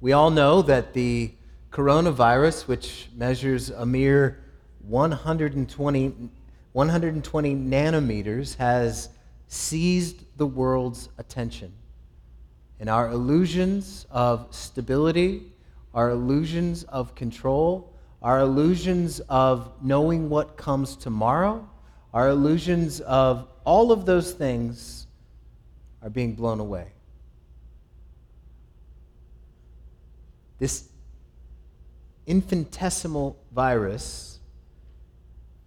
We all know that the coronavirus, which measures a mere 120, 120 nanometers, has seized the world's attention. And our illusions of stability, our illusions of control, our illusions of knowing what comes tomorrow, our illusions of all of those things are being blown away. This infinitesimal virus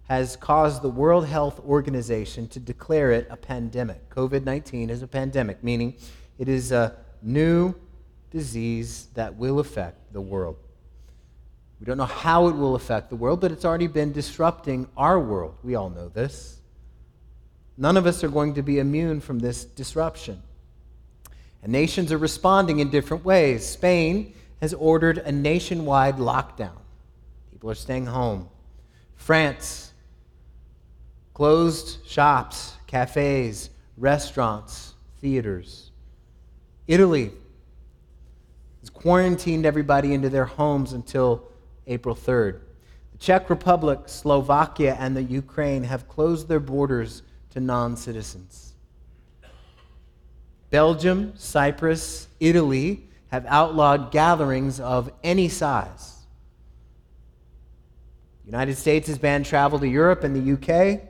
has caused the World Health Organization to declare it a pandemic. COVID 19 is a pandemic, meaning it is a new disease that will affect the world. We don't know how it will affect the world, but it's already been disrupting our world. We all know this. None of us are going to be immune from this disruption. And nations are responding in different ways. Spain has ordered a nationwide lockdown. People are staying home. France closed shops, cafes, restaurants, theaters. Italy has quarantined everybody into their homes until April 3rd. The Czech Republic, Slovakia, and the Ukraine have closed their borders to non citizens. Belgium, Cyprus, Italy have outlawed gatherings of any size. The United States has banned travel to Europe and the UK.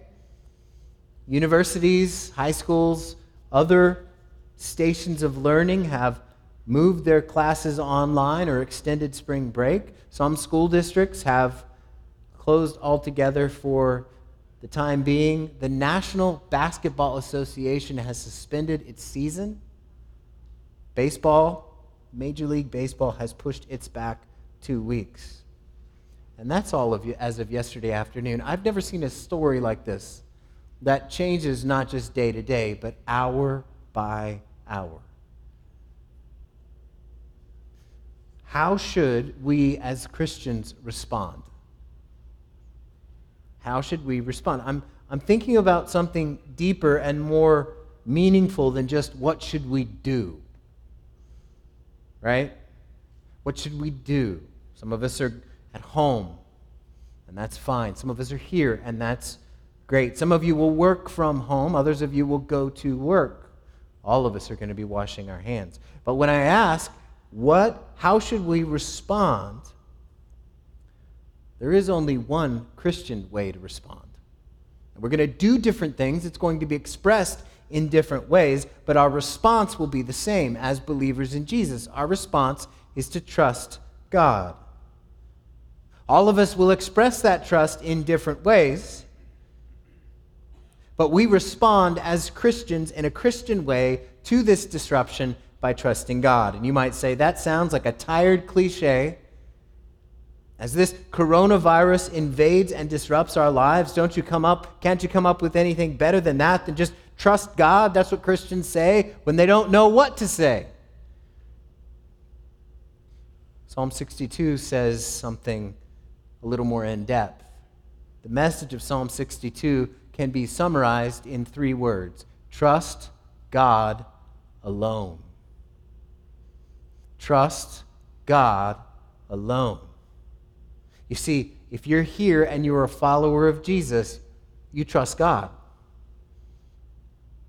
Universities, high schools, other stations of learning have moved their classes online or extended spring break. Some school districts have closed altogether for the time being. The National Basketball Association has suspended its season. Baseball Major League Baseball has pushed its back two weeks. And that's all of you as of yesterday afternoon. I've never seen a story like this that changes not just day to day, but hour by hour. How should we as Christians respond? How should we respond? I'm, I'm thinking about something deeper and more meaningful than just what should we do right? What should we do? Some of us are at home, and that's fine. Some of us are here, and that's great. Some of you will work from home, others of you will go to work. All of us are going to be washing our hands. But when I ask, what, how should we respond? There is only one Christian way to respond. And we're going to do different things. It's going to be expressed in different ways, but our response will be the same as believers in Jesus. Our response is to trust God. All of us will express that trust in different ways, but we respond as Christians in a Christian way to this disruption by trusting God. And you might say, that sounds like a tired cliche. As this coronavirus invades and disrupts our lives, don't you come up, can't you come up with anything better than that than just trust God. That's what Christians say when they don't know what to say. Psalm 62 says something a little more in depth. The message of Psalm 62 can be summarized in three words trust God alone. Trust God alone. You see, if you're here and you're a follower of Jesus, you trust God.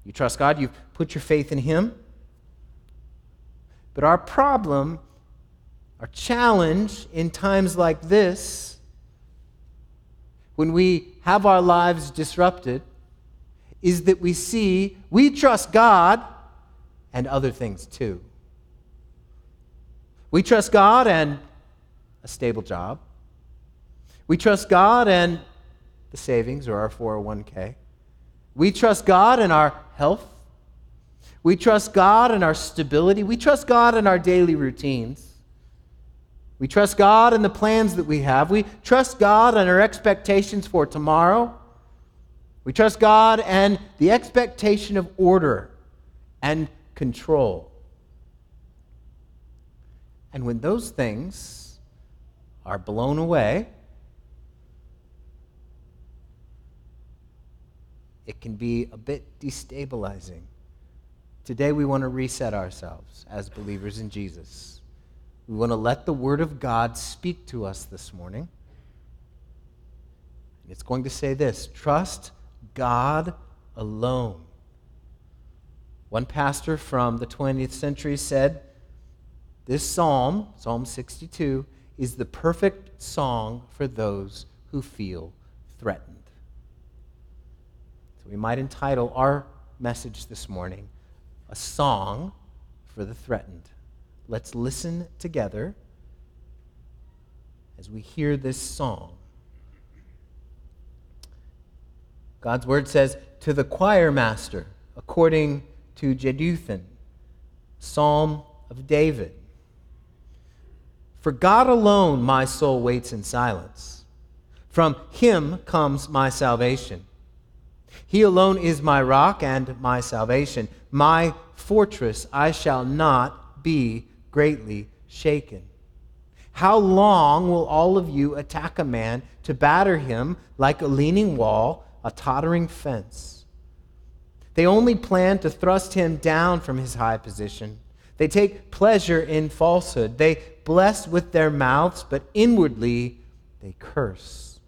You trust God, you've put your faith in Him. But our problem, our challenge in times like this, when we have our lives disrupted, is that we see we trust God and other things too. We trust God and a stable job. We trust God and the savings or our 401k. We trust God in our health. We trust God in our stability. We trust God in our daily routines. We trust God in the plans that we have. We trust God in our expectations for tomorrow. We trust God and the expectation of order and control. And when those things are blown away, it can be a bit destabilizing. Today, we want to reset ourselves as believers in Jesus. We want to let the Word of God speak to us this morning. It's going to say this trust God alone. One pastor from the 20th century said, This psalm, Psalm 62, is the perfect song for those who feel threatened. So we might entitle our message this morning, A Song for the Threatened. Let's listen together as we hear this song. God's word says, To the choir master, according to Jeduthun, Psalm of David. For God alone my soul waits in silence. From him comes my salvation. He alone is my rock and my salvation. My fortress, I shall not be greatly shaken. How long will all of you attack a man to batter him like a leaning wall, a tottering fence? They only plan to thrust him down from his high position. They take pleasure in falsehood. They bless with their mouths, but inwardly they curse.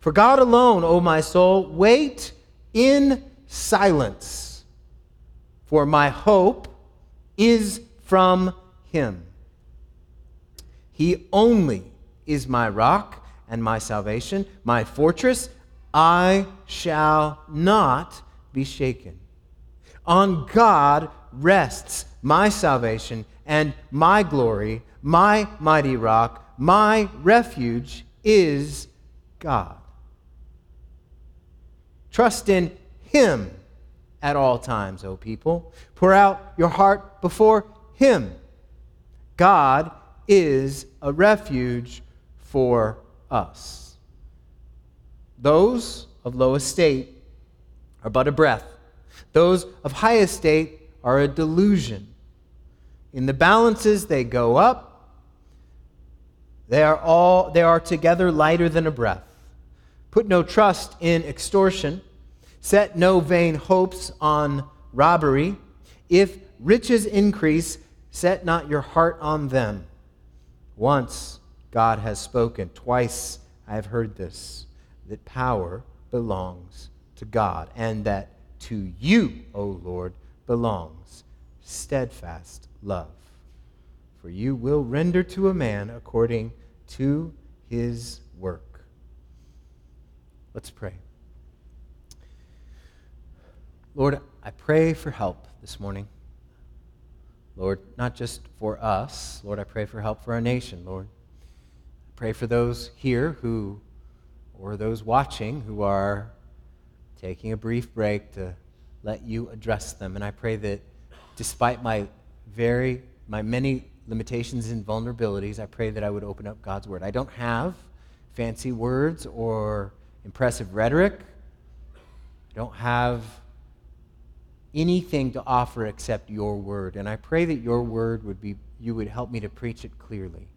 For God alone, O my soul, wait in silence, for my hope is from him. He only is my rock and my salvation, my fortress. I shall not be shaken. On God rests my salvation and my glory, my mighty rock, my refuge is God. Trust in Him at all times, O people. Pour out your heart before Him. God is a refuge for us. Those of low estate are but a breath those of high estate are a delusion. In the balances, they go up. They are all they are together lighter than a breath. Put no trust in extortion. Set no vain hopes on robbery. If riches increase, set not your heart on them. Once God has spoken, twice I have heard this, that power belongs to God, and that to you, O Lord, belongs steadfast love. For you will render to a man according to his work. Let's pray. Lord, I pray for help this morning. Lord, not just for us. Lord, I pray for help for our nation, Lord. I pray for those here who, or those watching, who are taking a brief break to let you address them. And I pray that despite my very, my many limitations and vulnerabilities, I pray that I would open up God's word. I don't have fancy words or impressive rhetoric. I don't have anything to offer except your word. And I pray that your word would be, you would help me to preach it clearly.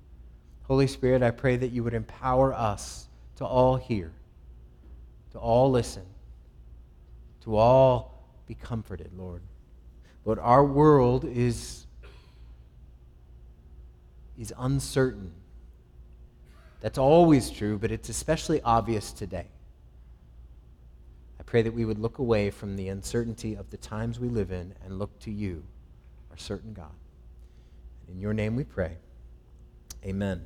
Holy Spirit, I pray that you would empower us to all hear, to all listen, to all be comforted, Lord. Lord, our world is, is uncertain. That's always true, but it's especially obvious today. Pray that we would look away from the uncertainty of the times we live in and look to you, our certain God. In your name we pray. Amen.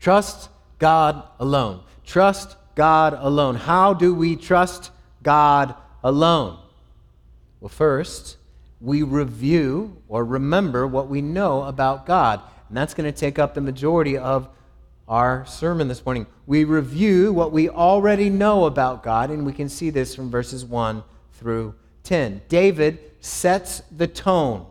Trust God alone. Trust God alone. How do we trust God alone? Well, first, we review or remember what we know about God. And that's going to take up the majority of our sermon this morning. We review what we already know about God, and we can see this from verses 1 through 10. David sets the tone.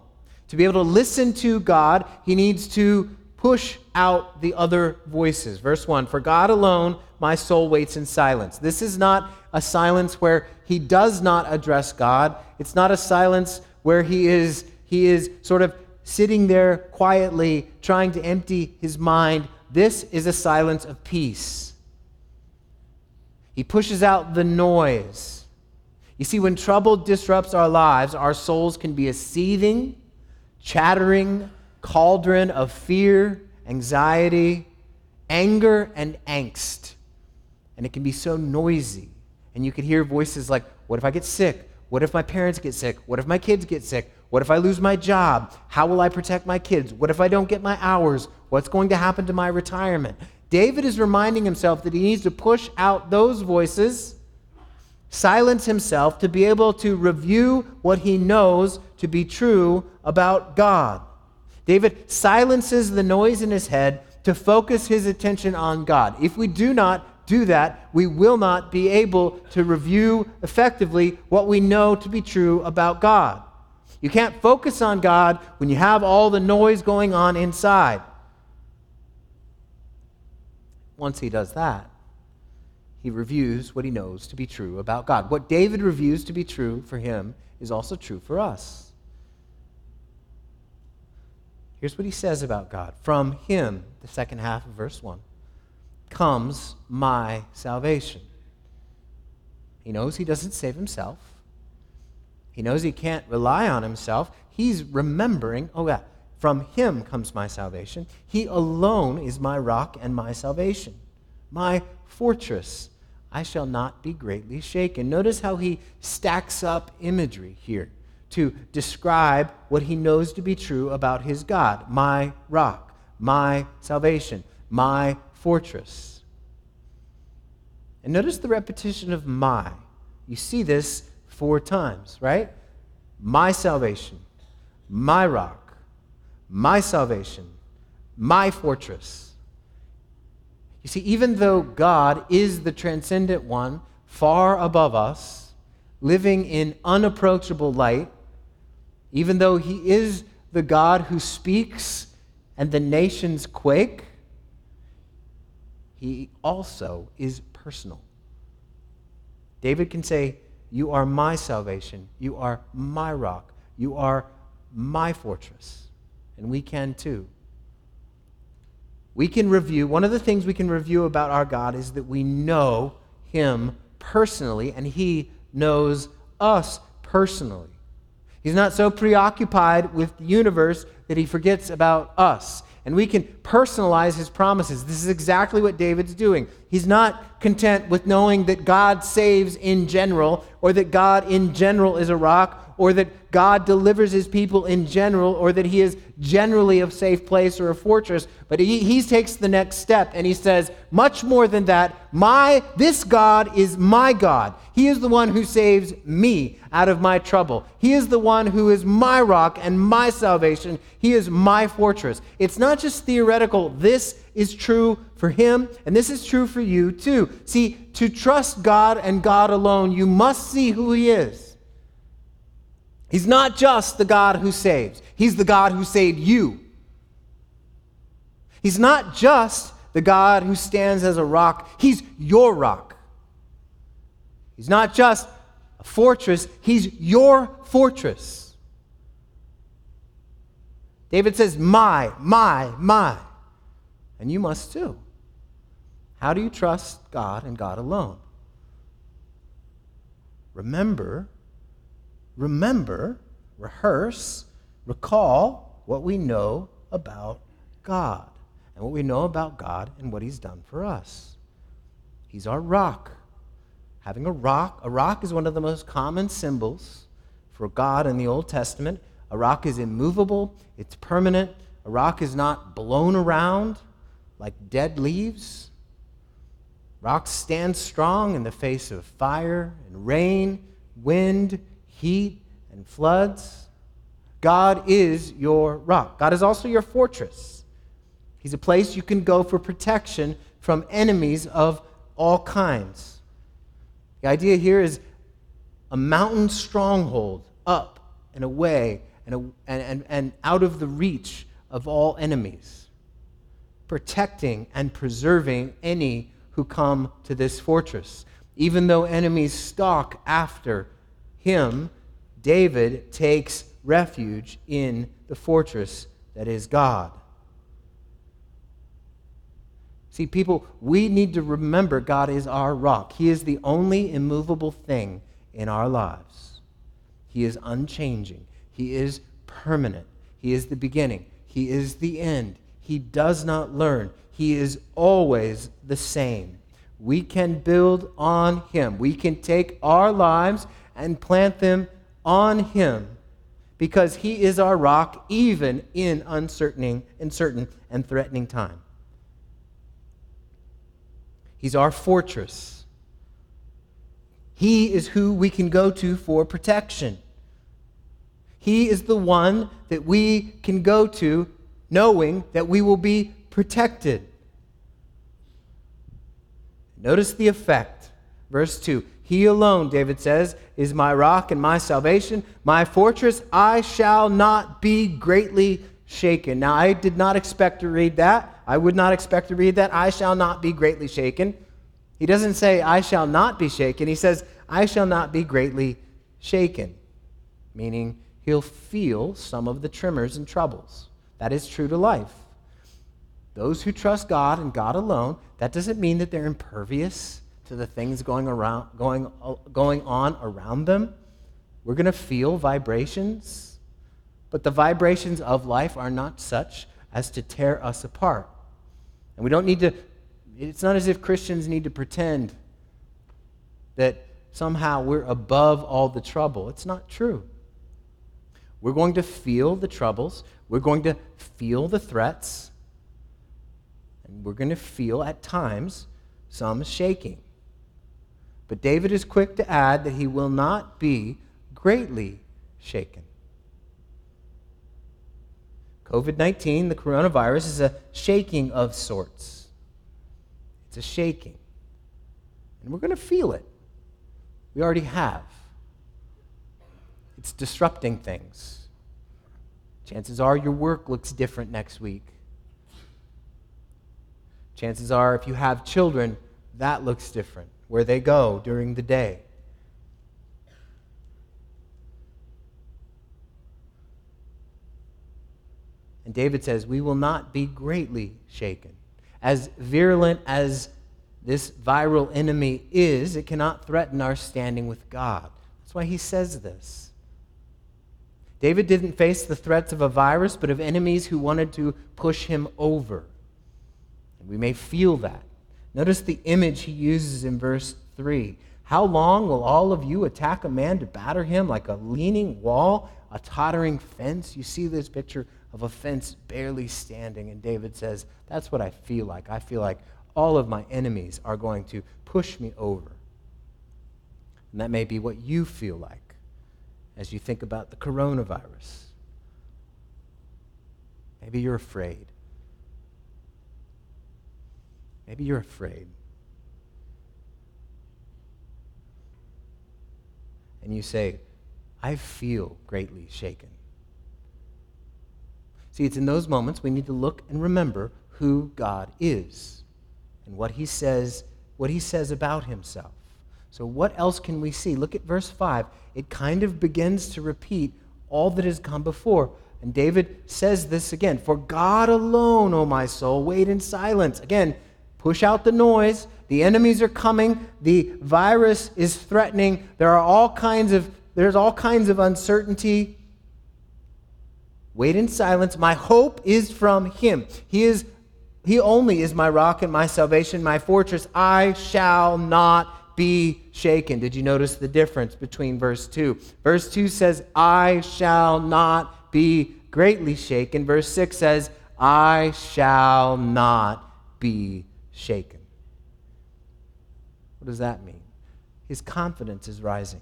To be able to listen to God, he needs to push out the other voices. Verse 1 For God alone my soul waits in silence. This is not a silence where he does not address God. It's not a silence where he is, he is sort of sitting there quietly trying to empty his mind. This is a silence of peace. He pushes out the noise. You see, when trouble disrupts our lives, our souls can be a seething, chattering cauldron of fear, anxiety, anger, and angst. And it can be so noisy. And you can hear voices like, What if I get sick? What if my parents get sick? What if my kids get sick? What if I lose my job? How will I protect my kids? What if I don't get my hours? What's going to happen to my retirement? David is reminding himself that he needs to push out those voices, silence himself to be able to review what he knows to be true about God. David silences the noise in his head to focus his attention on God. If we do not do that, we will not be able to review effectively what we know to be true about God. You can't focus on God when you have all the noise going on inside. Once he does that, he reviews what he knows to be true about God. What David reviews to be true for him is also true for us. Here's what he says about God. From him, the second half of verse 1, comes my salvation. He knows he doesn't save himself. He knows he can't rely on himself. He's remembering, oh, yeah, from him comes my salvation. He alone is my rock and my salvation, my fortress. I shall not be greatly shaken. Notice how he stacks up imagery here to describe what he knows to be true about his God my rock, my salvation, my fortress. And notice the repetition of my. You see this four times, right? My salvation, my rock, my salvation, my fortress. You see, even though God is the transcendent one, far above us, living in unapproachable light, even though he is the God who speaks and the nations quake, he also is personal. David can say, you are my salvation. You are my rock. You are my fortress. And we can too. We can review, one of the things we can review about our God is that we know Him personally, and He knows us personally. He's not so preoccupied with the universe that He forgets about us and we can personalize his promises. This is exactly what David's doing. He's not content with knowing that God saves in general, or that God in general is a rock, or that God delivers his people in general, or that he is generally a safe place or a fortress. But he, he takes the next step and he says, much more than that, my this God is my God. He is the one who saves me out of my trouble. He is the one who is my rock and my salvation. He is my fortress. It's not just theoretical. This is true for him, and this is true for you too. See, to trust God and God alone, you must see who he is. He's not just the God who saves, He's the God who saved you. He's not just the God who stands as a rock, He's your rock. He's not just a fortress, He's your fortress. David says, My, my, my. And you must too. How do you trust God and God alone? Remember, remember, rehearse, recall what we know about God and what we know about God and what He's done for us. He's our rock. Having a rock, a rock is one of the most common symbols for God in the Old Testament. A rock is immovable, it's permanent. A rock is not blown around like dead leaves. Rocks stand strong in the face of fire and rain, wind, heat, and floods. God is your rock. God is also your fortress. He's a place you can go for protection from enemies of all kinds. The idea here is a mountain stronghold up and away and, and, and, and out of the reach of all enemies, protecting and preserving any who come to this fortress. Even though enemies stalk after him, David takes refuge in the fortress that is God. See, people, we need to remember God is our rock. He is the only immovable thing in our lives. He is unchanging, He is permanent, He is the beginning, He is the end. He does not learn. He is always the same. We can build on Him. We can take our lives and plant them on Him because He is our rock even in uncertain, uncertain and threatening time. He's our fortress. He is who we can go to for protection. He is the one that we can go to knowing that we will be protected. Notice the effect. Verse 2 He alone, David says, is my rock and my salvation, my fortress. I shall not be greatly shaken. Now, I did not expect to read that. I would not expect to read that. I shall not be greatly shaken. He doesn't say, I shall not be shaken. He says, I shall not be greatly shaken, meaning he'll feel some of the tremors and troubles. That is true to life. Those who trust God and God alone, that doesn't mean that they're impervious to the things going, around, going, going on around them. We're going to feel vibrations, but the vibrations of life are not such as to tear us apart. And we don't need to, it's not as if Christians need to pretend that somehow we're above all the trouble. It's not true. We're going to feel the troubles, we're going to feel the threats, and we're going to feel at times some shaking. But David is quick to add that he will not be greatly shaken. COVID 19, the coronavirus, is a shaking of sorts. It's a shaking. And we're going to feel it. We already have. It's disrupting things. Chances are your work looks different next week. Chances are, if you have children, that looks different, where they go during the day. And David says, We will not be greatly shaken. As virulent as this viral enemy is, it cannot threaten our standing with God. That's why he says this. David didn't face the threats of a virus, but of enemies who wanted to push him over. And we may feel that. Notice the image he uses in verse 3. How long will all of you attack a man to batter him like a leaning wall, a tottering fence? You see this picture of a fence barely standing, and David says, That's what I feel like. I feel like all of my enemies are going to push me over. And that may be what you feel like as you think about the coronavirus. Maybe you're afraid. Maybe you're afraid. And you say, I feel greatly shaken. See, it's in those moments we need to look and remember who God is and what he says, what he says about himself. So, what else can we see? Look at verse 5. It kind of begins to repeat all that has come before. And David says this again For God alone, O my soul, wait in silence. Again, push out the noise. The enemies are coming. The virus is threatening. There are all kinds of there's all kinds of uncertainty. Wait in silence. My hope is from him. He is he only is my rock and my salvation, my fortress. I shall not be shaken. Did you notice the difference between verse 2? Verse 2 says, I shall not be greatly shaken. Verse 6 says, I shall not be shaken. What does that mean? His confidence is rising.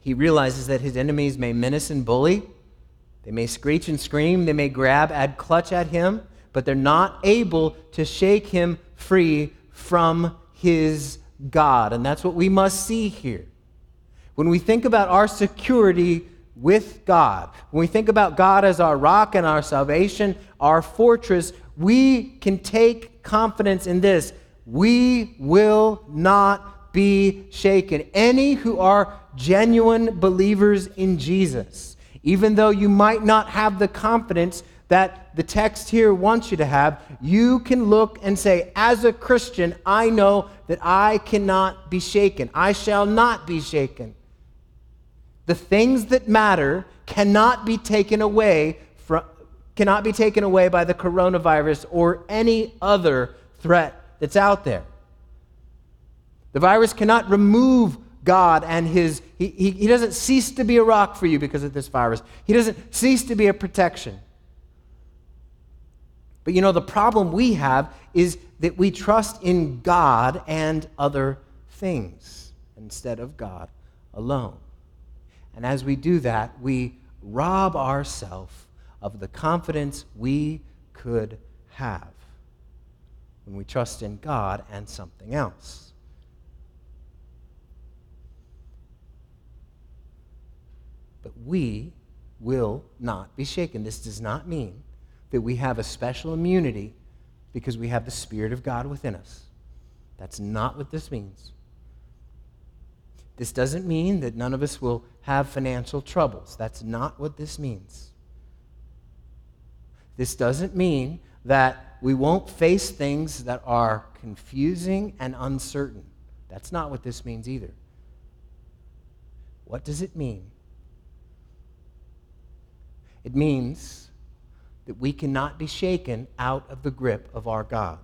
He realizes that his enemies may menace and bully, they may screech and scream, they may grab, add clutch at him, but they're not able to shake him free from his God. And that's what we must see here. When we think about our security with God, when we think about God as our rock and our salvation, our fortress, we can take confidence in this. We will not be shaken. Any who are genuine believers in Jesus, even though you might not have the confidence that the text here wants you to have, you can look and say, as a Christian, I know that I cannot be shaken. I shall not be shaken. The things that matter cannot be taken away from, cannot be taken away by the coronavirus or any other threat that's out there. The virus cannot remove God and his, he, he, he doesn't cease to be a rock for you because of this virus. He doesn't cease to be a protection. But you know, the problem we have is that we trust in God and other things instead of God alone. And as we do that, we rob ourselves of the confidence we could have when we trust in God and something else. But we will not be shaken. This does not mean that we have a special immunity because we have the Spirit of God within us. That's not what this means. This doesn't mean that none of us will have financial troubles. That's not what this means. This doesn't mean that we won't face things that are confusing and uncertain. That's not what this means either. What does it mean? It means that we cannot be shaken out of the grip of our God.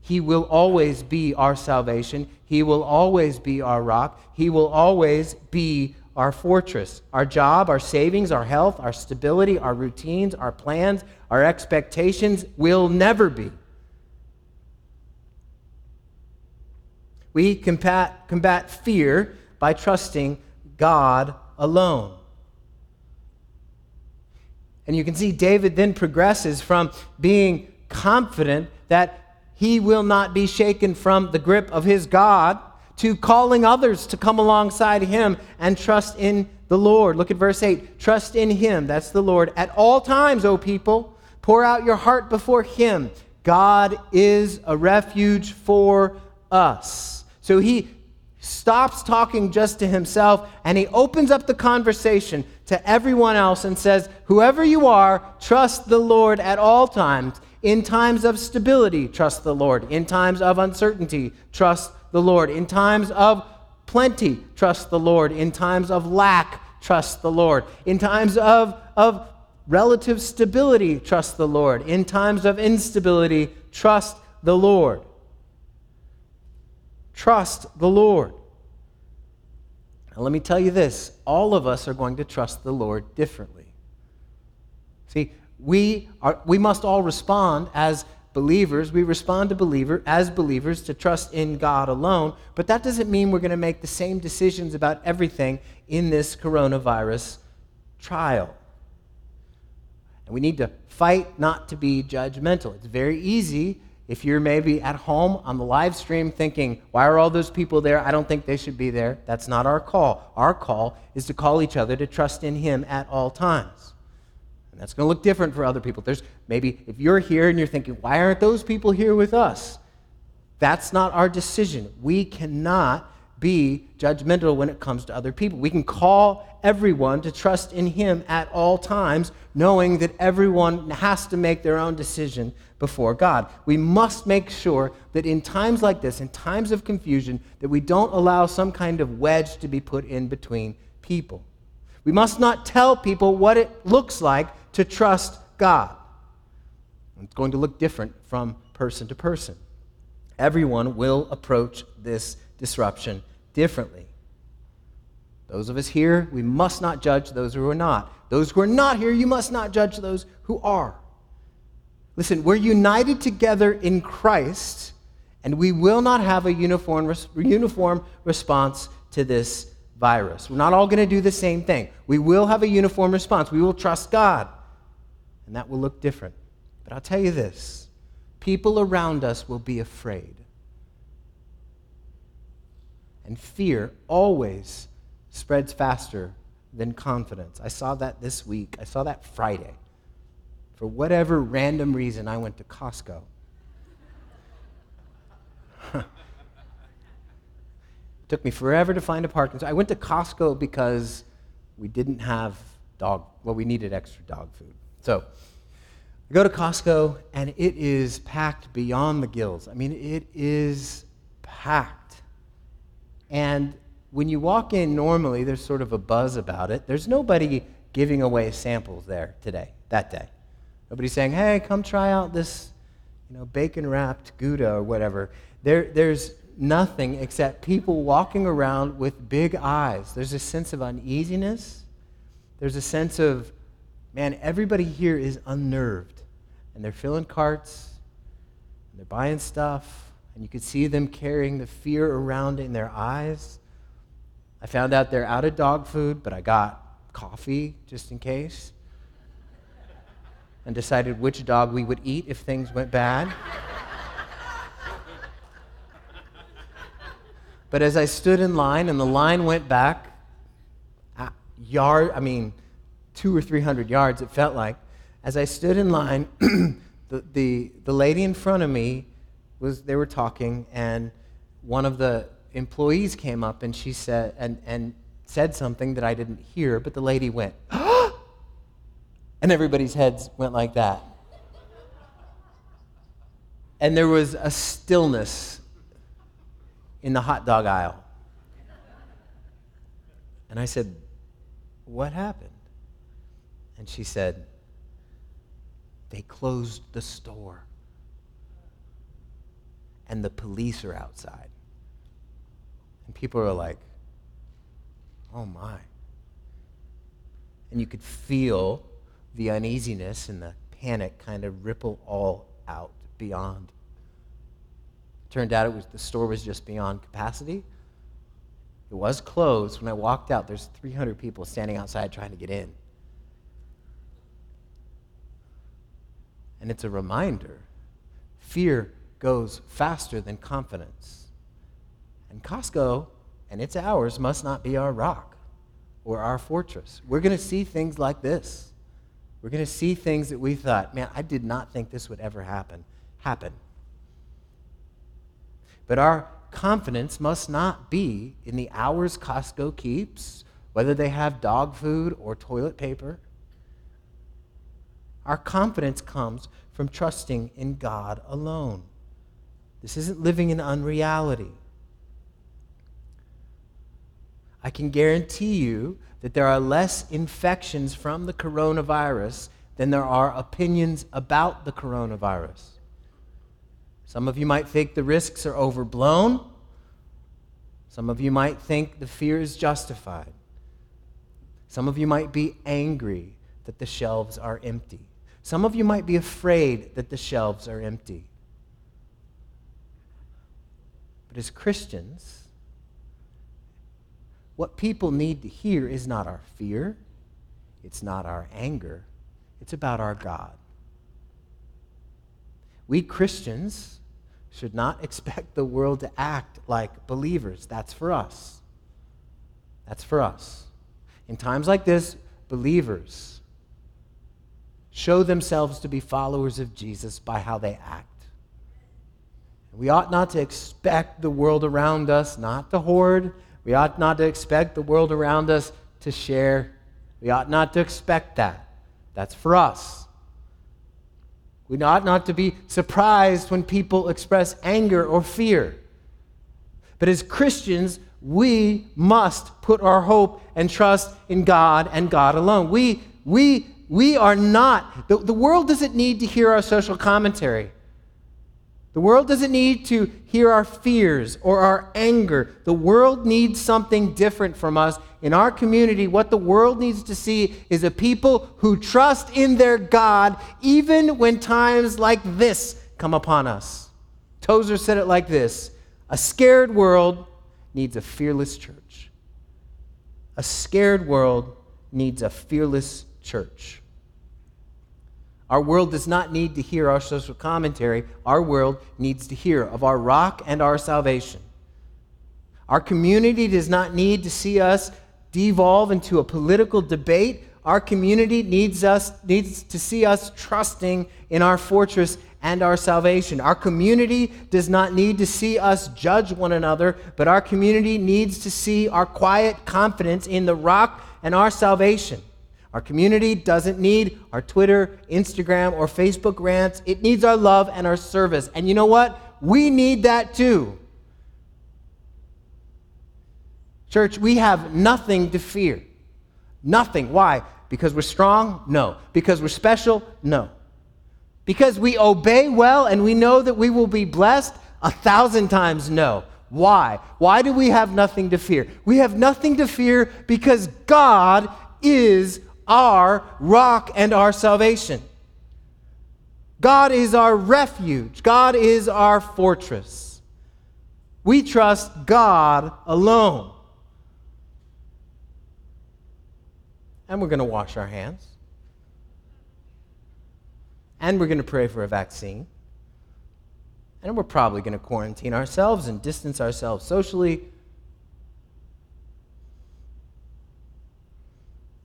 He will always be our salvation. He will always be our rock. He will always be our fortress. Our job, our savings, our health, our stability, our routines, our plans, our expectations will never be. We combat, combat fear by trusting God alone. And you can see David then progresses from being confident that he will not be shaken from the grip of his God to calling others to come alongside him and trust in the Lord. Look at verse 8. Trust in him, that's the Lord, at all times, O people. Pour out your heart before him. God is a refuge for us. So he stops talking just to himself and he opens up the conversation to everyone else and says, Whoever you are, trust the Lord at all times. In times of stability, trust the Lord. In times of uncertainty, trust the Lord. In times of plenty, trust the Lord. In times of lack, trust the Lord. In times of, of relative stability, trust the Lord. In times of instability, trust the Lord. Trust the Lord. Now, let me tell you this all of us are going to trust the Lord differently. See, we, are, we must all respond as believers. We respond to believer as believers to trust in God alone, but that doesn't mean we're going to make the same decisions about everything in this coronavirus trial. And we need to fight not to be judgmental. It's very easy if you're maybe at home on the live stream thinking, why are all those people there? I don't think they should be there. That's not our call. Our call is to call each other to trust in Him at all times. That's going to look different for other people. There's maybe if you're here and you're thinking, why aren't those people here with us? That's not our decision. We cannot be judgmental when it comes to other people. We can call everyone to trust in Him at all times, knowing that everyone has to make their own decision before God. We must make sure that in times like this, in times of confusion, that we don't allow some kind of wedge to be put in between people. We must not tell people what it looks like to trust God. It's going to look different from person to person. Everyone will approach this disruption differently. Those of us here, we must not judge those who are not. Those who are not here, you must not judge those who are. Listen, we're united together in Christ, and we will not have a uniform, uniform response to this virus. We're not all going to do the same thing. We will have a uniform response. We will trust God, and that will look different. But I'll tell you this people around us will be afraid. And fear always spreads faster than confidence. I saw that this week. I saw that Friday. For whatever random reason, I went to Costco. took me forever to find a parking spot. I went to Costco because we didn't have dog, well, we needed extra dog food. So I go to Costco, and it is packed beyond the gills. I mean, it is packed. And when you walk in normally, there's sort of a buzz about it. There's nobody giving away samples there today. that day. Nobody's saying, hey, come try out this you know, bacon wrapped Gouda or whatever. There, there's nothing except people walking around with big eyes. There's a sense of uneasiness. There's a sense of, man, everybody here is unnerved. And they're filling carts, and they're buying stuff, and you could see them carrying the fear around in their eyes. I found out they're out of dog food, but I got coffee just in case and decided which dog we would eat if things went bad. but as I stood in line and the line went back, yard, I mean, two or three hundred yards, it felt like. As I stood in line, the, the, the lady in front of me was, they were talking, and one of the employees came up and she said, and, and said something that I didn't hear, but the lady went, and everybody's heads went like that. And there was a stillness in the hot dog aisle. And I said, What happened? And she said, They closed the store. And the police are outside. And people are like, Oh my. And you could feel the uneasiness and the panic kind of ripple all out beyond. Turned out it was the store was just beyond capacity. It was closed. When I walked out, there's 300 people standing outside trying to get in. And it's a reminder fear goes faster than confidence. And Costco and its hours must not be our rock or our fortress. We're going to see things like this. We're going to see things that we thought, man, I did not think this would ever happen, happen. But our confidence must not be in the hours Costco keeps, whether they have dog food or toilet paper. Our confidence comes from trusting in God alone. This isn't living in unreality. I can guarantee you that there are less infections from the coronavirus than there are opinions about the coronavirus. Some of you might think the risks are overblown. Some of you might think the fear is justified. Some of you might be angry that the shelves are empty. Some of you might be afraid that the shelves are empty. But as Christians, what people need to hear is not our fear, it's not our anger, it's about our God. We Christians should not expect the world to act like believers. That's for us. That's for us. In times like this, believers show themselves to be followers of Jesus by how they act. We ought not to expect the world around us not to hoard, we ought not to expect the world around us to share. We ought not to expect that. That's for us. We ought not to be surprised when people express anger or fear. But as Christians, we must put our hope and trust in God and God alone. We, we, we are not, the, the world doesn't need to hear our social commentary. The world doesn't need to hear our fears or our anger. The world needs something different from us. In our community, what the world needs to see is a people who trust in their God even when times like this come upon us. Tozer said it like this A scared world needs a fearless church. A scared world needs a fearless church. Our world does not need to hear our social commentary. Our world needs to hear of our rock and our salvation. Our community does not need to see us devolve into a political debate. Our community needs, us, needs to see us trusting in our fortress and our salvation. Our community does not need to see us judge one another, but our community needs to see our quiet confidence in the rock and our salvation. Our community doesn't need our Twitter, Instagram, or Facebook rants. It needs our love and our service. And you know what? We need that too. Church, we have nothing to fear. Nothing. Why? Because we're strong? No. Because we're special? No. Because we obey well and we know that we will be blessed? A thousand times no. Why? Why do we have nothing to fear? We have nothing to fear because God is our rock and our salvation. God is our refuge. God is our fortress. We trust God alone. And we're going to wash our hands. And we're going to pray for a vaccine. And we're probably going to quarantine ourselves and distance ourselves socially.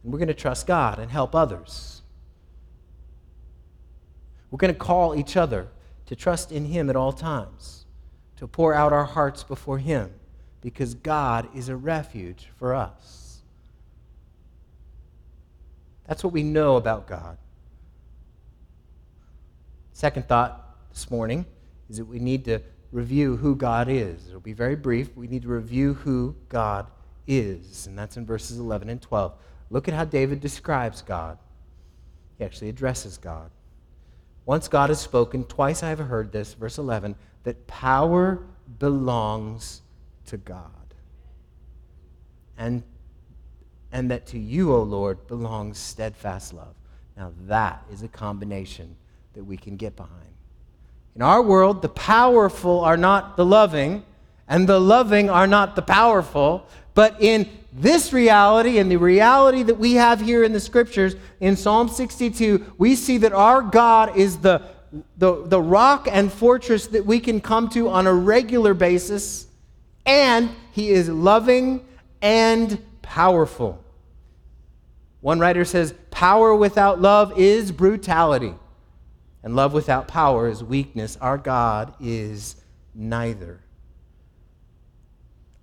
And we're going to trust God and help others. We're going to call each other to trust in Him at all times, to pour out our hearts before Him, because God is a refuge for us. That's what we know about God. Second thought this morning is that we need to review who God is. It'll be very brief. We need to review who God is, and that's in verses 11 and 12. Look at how David describes God. He actually addresses God. Once God has spoken, twice I have heard this, verse 11, that power belongs to God. And, and that to you, O Lord, belongs steadfast love. Now, that is a combination that we can get behind. In our world, the powerful are not the loving, and the loving are not the powerful. But in this reality and the reality that we have here in the scriptures, in Psalm 62, we see that our God is the, the, the rock and fortress that we can come to on a regular basis, and He is loving and powerful. One writer says, Power without love is brutality and love without power is weakness. Our God is neither.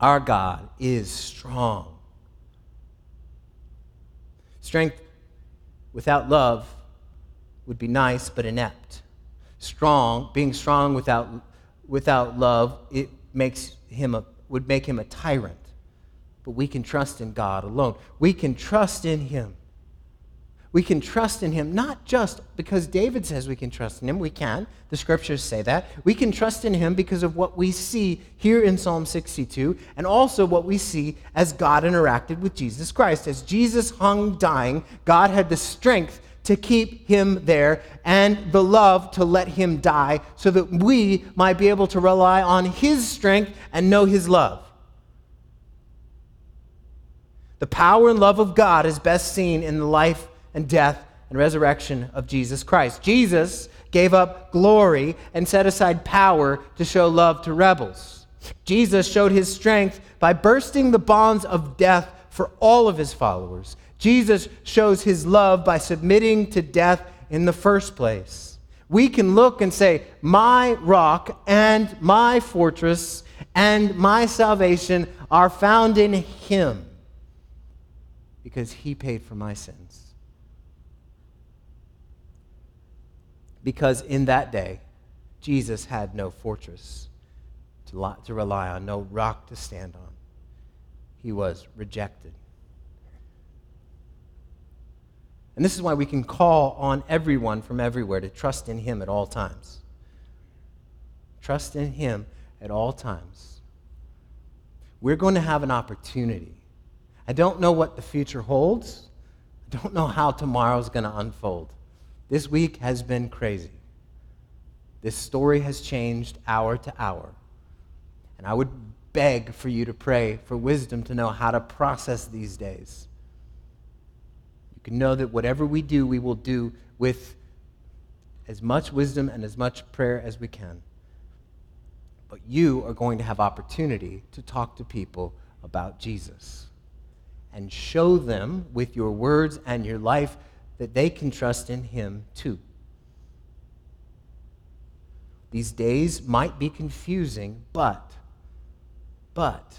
Our God is strong. Strength without love would be nice but inept. Strong, being strong without, without love, it makes him a, would make him a tyrant. But we can trust in God alone. We can trust in him we can trust in him, not just because David says we can trust in him. We can. The scriptures say that. We can trust in him because of what we see here in Psalm 62 and also what we see as God interacted with Jesus Christ. As Jesus hung dying, God had the strength to keep him there and the love to let him die so that we might be able to rely on his strength and know his love. The power and love of God is best seen in the life and death and resurrection of Jesus Christ. Jesus gave up glory and set aside power to show love to rebels. Jesus showed his strength by bursting the bonds of death for all of his followers. Jesus shows his love by submitting to death in the first place. We can look and say, My rock and my fortress and my salvation are found in him because he paid for my sins. Because in that day, Jesus had no fortress to, to rely on, no rock to stand on. He was rejected. And this is why we can call on everyone from everywhere to trust in Him at all times. Trust in Him at all times. We're going to have an opportunity. I don't know what the future holds, I don't know how tomorrow's going to unfold. This week has been crazy. This story has changed hour to hour. And I would beg for you to pray for wisdom to know how to process these days. You can know that whatever we do, we will do with as much wisdom and as much prayer as we can. But you are going to have opportunity to talk to people about Jesus and show them with your words and your life that they can trust in Him too. These days might be confusing, but, but,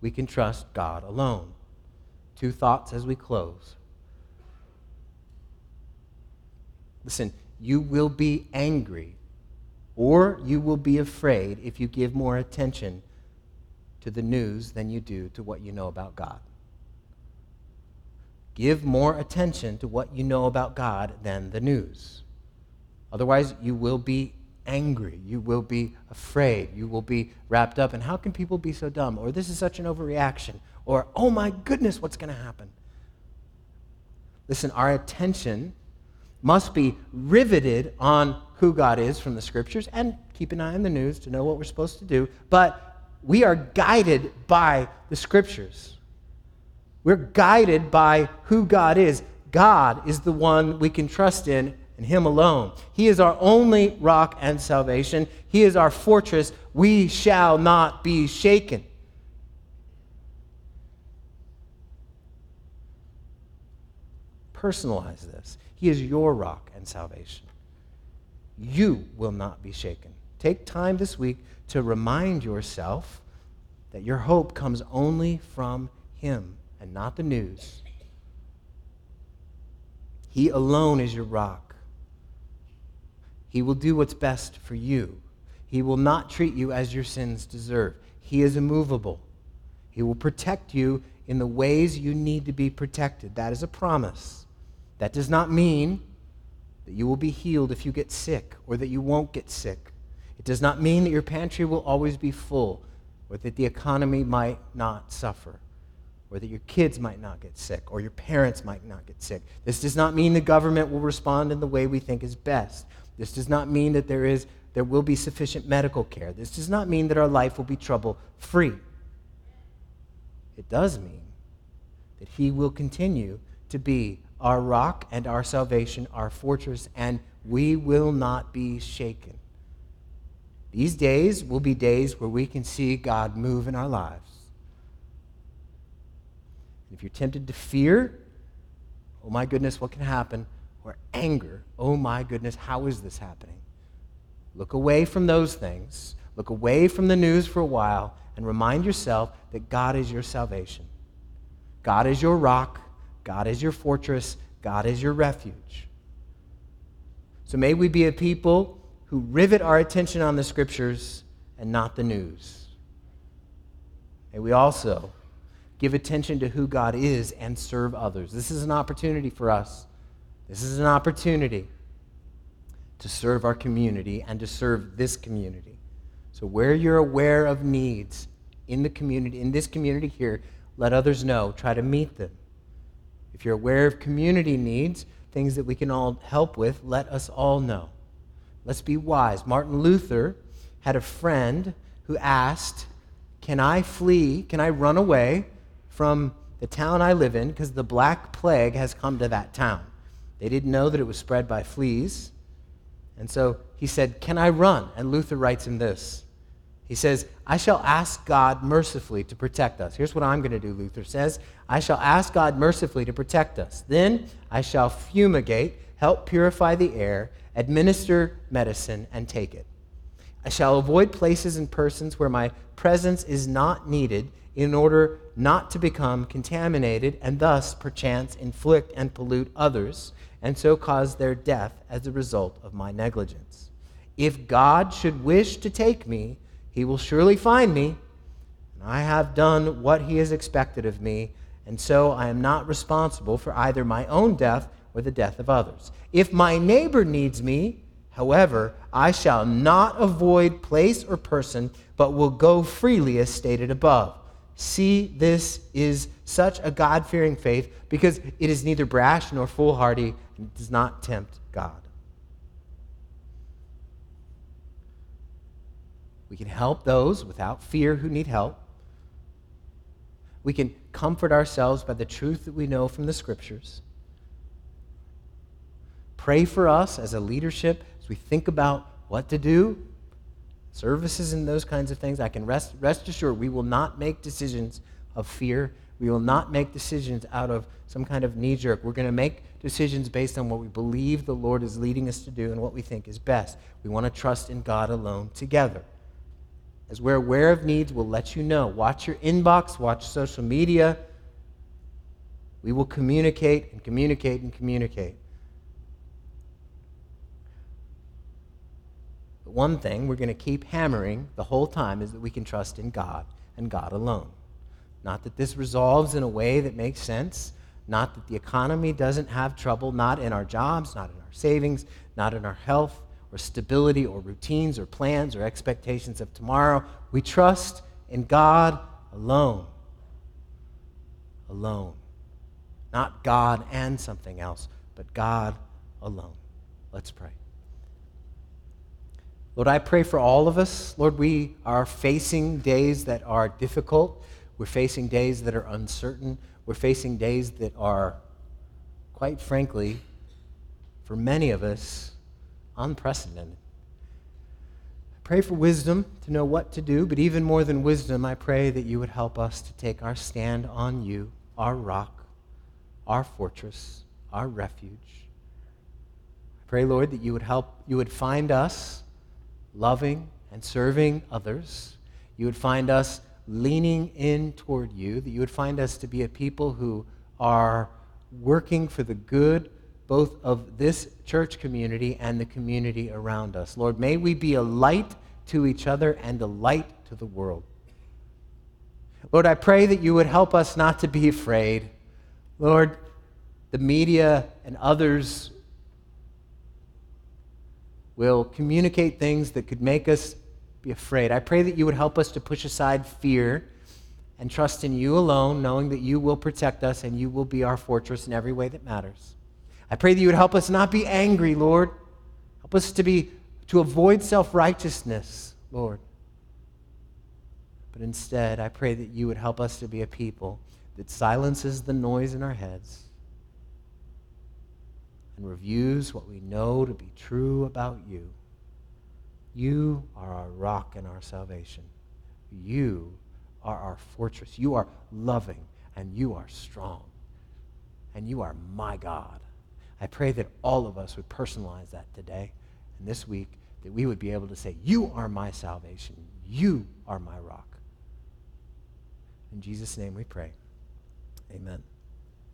we can trust God alone. Two thoughts as we close. Listen, you will be angry or you will be afraid if you give more attention to the news than you do to what you know about God. Give more attention to what you know about God than the news. Otherwise, you will be angry. You will be afraid. You will be wrapped up in how can people be so dumb? Or this is such an overreaction. Or oh my goodness, what's going to happen? Listen, our attention must be riveted on who God is from the scriptures and keep an eye on the news to know what we're supposed to do. But we are guided by the scriptures. We're guided by who God is. God is the one we can trust in and Him alone. He is our only rock and salvation. He is our fortress. We shall not be shaken. Personalize this. He is your rock and salvation. You will not be shaken. Take time this week to remind yourself that your hope comes only from Him and not the news. He alone is your rock. He will do what's best for you. He will not treat you as your sins deserve. He is immovable. He will protect you in the ways you need to be protected. That is a promise. That does not mean that you will be healed if you get sick or that you won't get sick. It does not mean that your pantry will always be full or that the economy might not suffer or that your kids might not get sick, or your parents might not get sick. This does not mean the government will respond in the way we think is best. This does not mean that there, is, there will be sufficient medical care. This does not mean that our life will be trouble free. It does mean that He will continue to be our rock and our salvation, our fortress, and we will not be shaken. These days will be days where we can see God move in our lives. If you're tempted to fear, oh my goodness, what can happen? Or anger, oh my goodness, how is this happening? Look away from those things. Look away from the news for a while and remind yourself that God is your salvation. God is your rock. God is your fortress. God is your refuge. So may we be a people who rivet our attention on the scriptures and not the news. May we also give attention to who God is, and serve others. This is an opportunity for us. This is an opportunity to serve our community and to serve this community. So, where you're aware of needs in the community, in this community here, let others know. Try to meet them. If you're aware of community needs, things that we can all help with, let us all know. Let's be wise. Martin Luther had a friend who asked, Can I flee? Can I run away from the town I live in because the Black Plague has come to that town. They didn't know that it was spread by fleas. And so he said, Can I run? And Luther writes him this. He says, I shall ask God mercifully to protect us. Here's what I'm going to do, Luther says. I shall ask God mercifully to protect us. Then I shall fumigate, help purify the air, administer medicine, and take it. I shall avoid places and persons where my presence is not needed in order not to become contaminated and thus, perchance, inflict and pollute others, and so cause their death as a result of my negligence. If God should wish to take me, he will surely find me, and I have done what he has expected of me, and so I am not responsible for either my own death or the death of others. If my neighbor needs me, however, I shall not avoid place or person, but will go freely as stated above. See, this is such a God fearing faith because it is neither brash nor foolhardy and does not tempt God. We can help those without fear who need help. We can comfort ourselves by the truth that we know from the scriptures. Pray for us as a leadership as we think about what to do services and those kinds of things, I can rest, rest assured we will not make decisions of fear. We will not make decisions out of some kind of knee jerk. We're going to make decisions based on what we believe the Lord is leading us to do and what we think is best. We want to trust in God alone together. As we're aware of needs, we'll let you know. Watch your inbox, watch social media. We will communicate and communicate and communicate. One thing we're going to keep hammering the whole time is that we can trust in God and God alone. Not that this resolves in a way that makes sense, Not that the economy doesn't have trouble, not in our jobs, not in our savings, not in our health or stability or routines or plans or expectations of tomorrow. We trust in God alone. Alone. Not God and something else, but God alone. Let's pray. Lord, I pray for all of us. Lord, we are facing days that are difficult. We're facing days that are uncertain. We're facing days that are, quite frankly, for many of us, unprecedented. I pray for wisdom to know what to do, but even more than wisdom, I pray that you would help us to take our stand on you, our rock, our fortress, our refuge. I pray, Lord, that you would help, you would find us loving and serving others. You would find us leaning in toward you, that you would find us to be a people who are working for the good both of this church community and the community around us. Lord, may we be a light to each other and a light to the world. Lord, I pray that you would help us not to be afraid. Lord, the media and others will communicate things that could make us be afraid. I pray that you would help us to push aside fear and trust in you alone, knowing that you will protect us and you will be our fortress in every way that matters. I pray that you would help us not be angry, Lord. Help us to be to avoid self-righteousness, Lord. But instead, I pray that you would help us to be a people that silences the noise in our heads and reviews what we know to be true about you. You are our rock and our salvation. You are our fortress. You are loving and you are strong. And you are my God. I pray that all of us would personalize that today and this week, that we would be able to say, You are my salvation. You are my rock. In Jesus' name we pray. Amen.